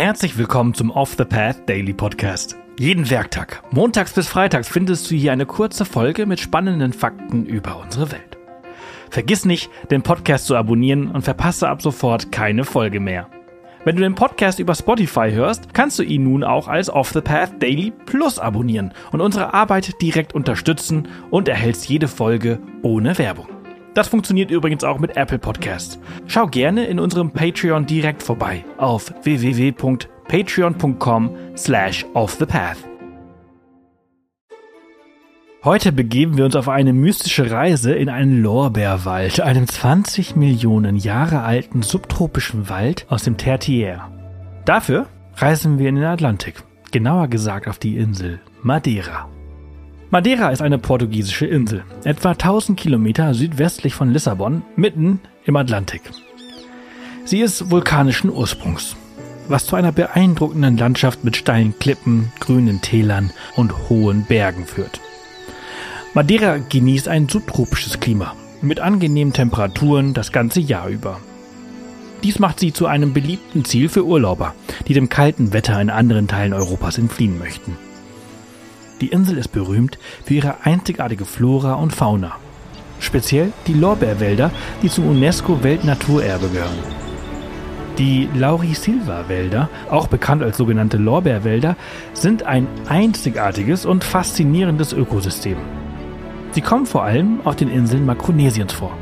Herzlich willkommen zum Off the Path Daily Podcast. Jeden Werktag, montags bis freitags, findest du hier eine kurze Folge mit spannenden Fakten über unsere Welt. Vergiss nicht, den Podcast zu abonnieren und verpasse ab sofort keine Folge mehr. Wenn du den Podcast über Spotify hörst, kannst du ihn nun auch als Off the Path Daily Plus abonnieren und unsere Arbeit direkt unterstützen und erhältst jede Folge ohne Werbung. Das funktioniert übrigens auch mit Apple Podcasts. Schau gerne in unserem Patreon direkt vorbei auf www.patreon.com slash offthepath. Heute begeben wir uns auf eine mystische Reise in einen Lorbeerwald, einen 20 Millionen Jahre alten subtropischen Wald aus dem Tertiär. Dafür reisen wir in den Atlantik, genauer gesagt auf die Insel Madeira. Madeira ist eine portugiesische Insel, etwa 1000 Kilometer südwestlich von Lissabon, mitten im Atlantik. Sie ist vulkanischen Ursprungs, was zu einer beeindruckenden Landschaft mit steilen Klippen, grünen Tälern und hohen Bergen führt. Madeira genießt ein subtropisches Klima mit angenehmen Temperaturen das ganze Jahr über. Dies macht sie zu einem beliebten Ziel für Urlauber, die dem kalten Wetter in anderen Teilen Europas entfliehen möchten. Die Insel ist berühmt für ihre einzigartige Flora und Fauna. Speziell die Lorbeerwälder, die zum UNESCO-Weltnaturerbe gehören. Die Laurisilva-Wälder, auch bekannt als sogenannte Lorbeerwälder, sind ein einzigartiges und faszinierendes Ökosystem. Sie kommen vor allem auf den Inseln Makronesiens vor.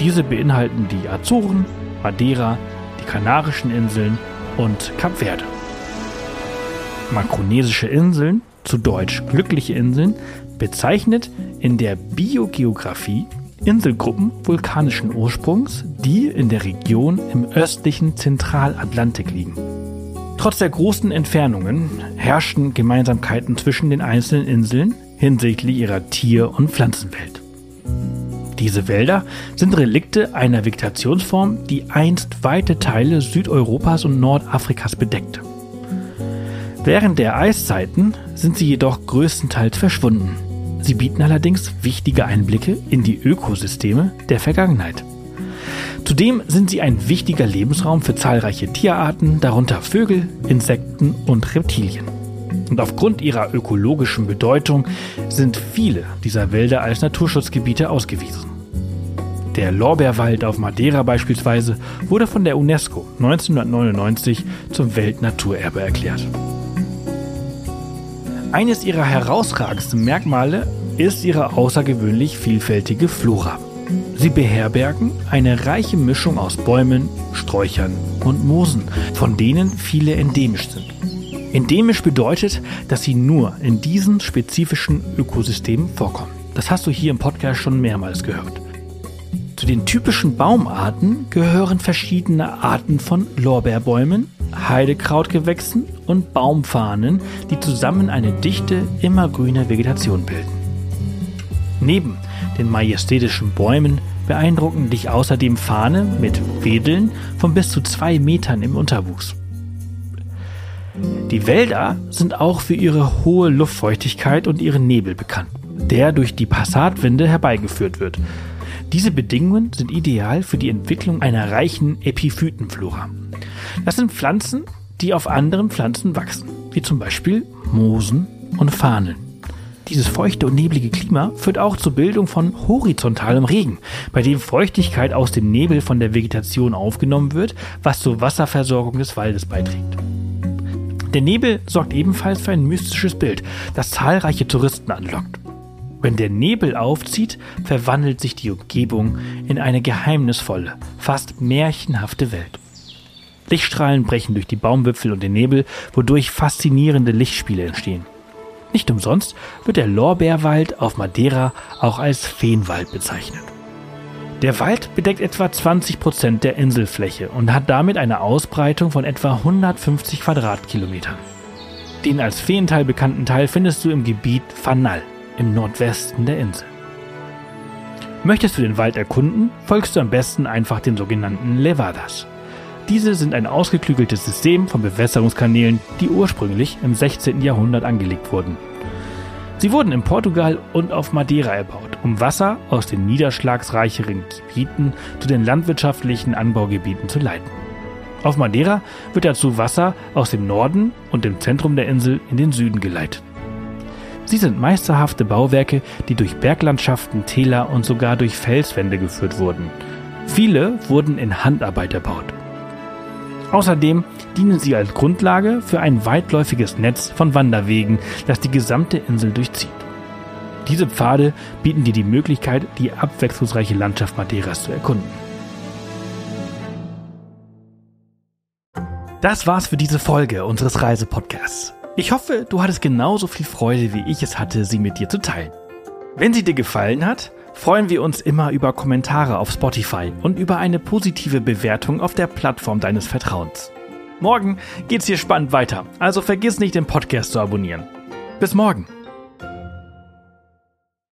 Diese beinhalten die Azoren, Madeira, die Kanarischen Inseln und Kap Verde. Makronesische Inseln, zu Deutsch glückliche Inseln, bezeichnet in der Biogeographie Inselgruppen vulkanischen Ursprungs, die in der Region im östlichen Zentralatlantik liegen. Trotz der großen Entfernungen herrschten Gemeinsamkeiten zwischen den einzelnen Inseln hinsichtlich ihrer Tier- und Pflanzenwelt. Diese Wälder sind Relikte einer Vegetationsform, die einst weite Teile Südeuropas und Nordafrikas bedeckte. Während der Eiszeiten sind sie jedoch größtenteils verschwunden. Sie bieten allerdings wichtige Einblicke in die Ökosysteme der Vergangenheit. Zudem sind sie ein wichtiger Lebensraum für zahlreiche Tierarten, darunter Vögel, Insekten und Reptilien. Und aufgrund ihrer ökologischen Bedeutung sind viele dieser Wälder als Naturschutzgebiete ausgewiesen. Der Lorbeerwald auf Madeira beispielsweise wurde von der UNESCO 1999 zum Weltnaturerbe erklärt. Eines ihrer herausragendsten Merkmale ist ihre außergewöhnlich vielfältige Flora. Sie beherbergen eine reiche Mischung aus Bäumen, Sträuchern und Moosen, von denen viele endemisch sind. Endemisch bedeutet, dass sie nur in diesen spezifischen Ökosystemen vorkommen. Das hast du hier im Podcast schon mehrmals gehört. Zu den typischen Baumarten gehören verschiedene Arten von Lorbeerbäumen, Heidekrautgewächsen und Baumfahnen, die zusammen eine dichte, immergrüne Vegetation bilden. Neben den majestätischen Bäumen beeindrucken dich außerdem Fahne mit Wedeln von bis zu zwei Metern im Unterwuchs. Die Wälder sind auch für ihre hohe Luftfeuchtigkeit und ihren Nebel bekannt, der durch die Passatwinde herbeigeführt wird. Diese Bedingungen sind ideal für die Entwicklung einer reichen Epiphytenflora. Das sind Pflanzen, die auf anderen Pflanzen wachsen, wie zum Beispiel Moosen und Farnen. Dieses feuchte und neblige Klima führt auch zur Bildung von horizontalem Regen, bei dem Feuchtigkeit aus dem Nebel von der Vegetation aufgenommen wird, was zur Wasserversorgung des Waldes beiträgt. Der Nebel sorgt ebenfalls für ein mystisches Bild, das zahlreiche Touristen anlockt. Wenn der Nebel aufzieht, verwandelt sich die Umgebung in eine geheimnisvolle, fast märchenhafte Welt. Lichtstrahlen brechen durch die Baumwipfel und den Nebel, wodurch faszinierende Lichtspiele entstehen. Nicht umsonst wird der Lorbeerwald auf Madeira auch als Feenwald bezeichnet. Der Wald bedeckt etwa 20 Prozent der Inselfläche und hat damit eine Ausbreitung von etwa 150 Quadratkilometern. Den als Feenteil bekannten Teil findest du im Gebiet Fanal im Nordwesten der Insel. Möchtest du den Wald erkunden, folgst du am besten einfach den sogenannten Levadas. Diese sind ein ausgeklügeltes System von Bewässerungskanälen, die ursprünglich im 16. Jahrhundert angelegt wurden. Sie wurden in Portugal und auf Madeira erbaut, um Wasser aus den niederschlagsreicheren Gebieten zu den landwirtschaftlichen Anbaugebieten zu leiten. Auf Madeira wird dazu Wasser aus dem Norden und dem Zentrum der Insel in den Süden geleitet. Sie sind meisterhafte Bauwerke, die durch Berglandschaften, Täler und sogar durch Felswände geführt wurden. Viele wurden in Handarbeit erbaut. Außerdem dienen sie als Grundlage für ein weitläufiges Netz von Wanderwegen, das die gesamte Insel durchzieht. Diese Pfade bieten dir die Möglichkeit, die abwechslungsreiche Landschaft Madeiras zu erkunden. Das war's für diese Folge unseres Reisepodcasts. Ich hoffe, du hattest genauso viel Freude, wie ich es hatte, sie mit dir zu teilen. Wenn sie dir gefallen hat, freuen wir uns immer über Kommentare auf Spotify und über eine positive Bewertung auf der Plattform deines Vertrauens. Morgen geht's hier spannend weiter, also vergiss nicht, den Podcast zu abonnieren. Bis morgen!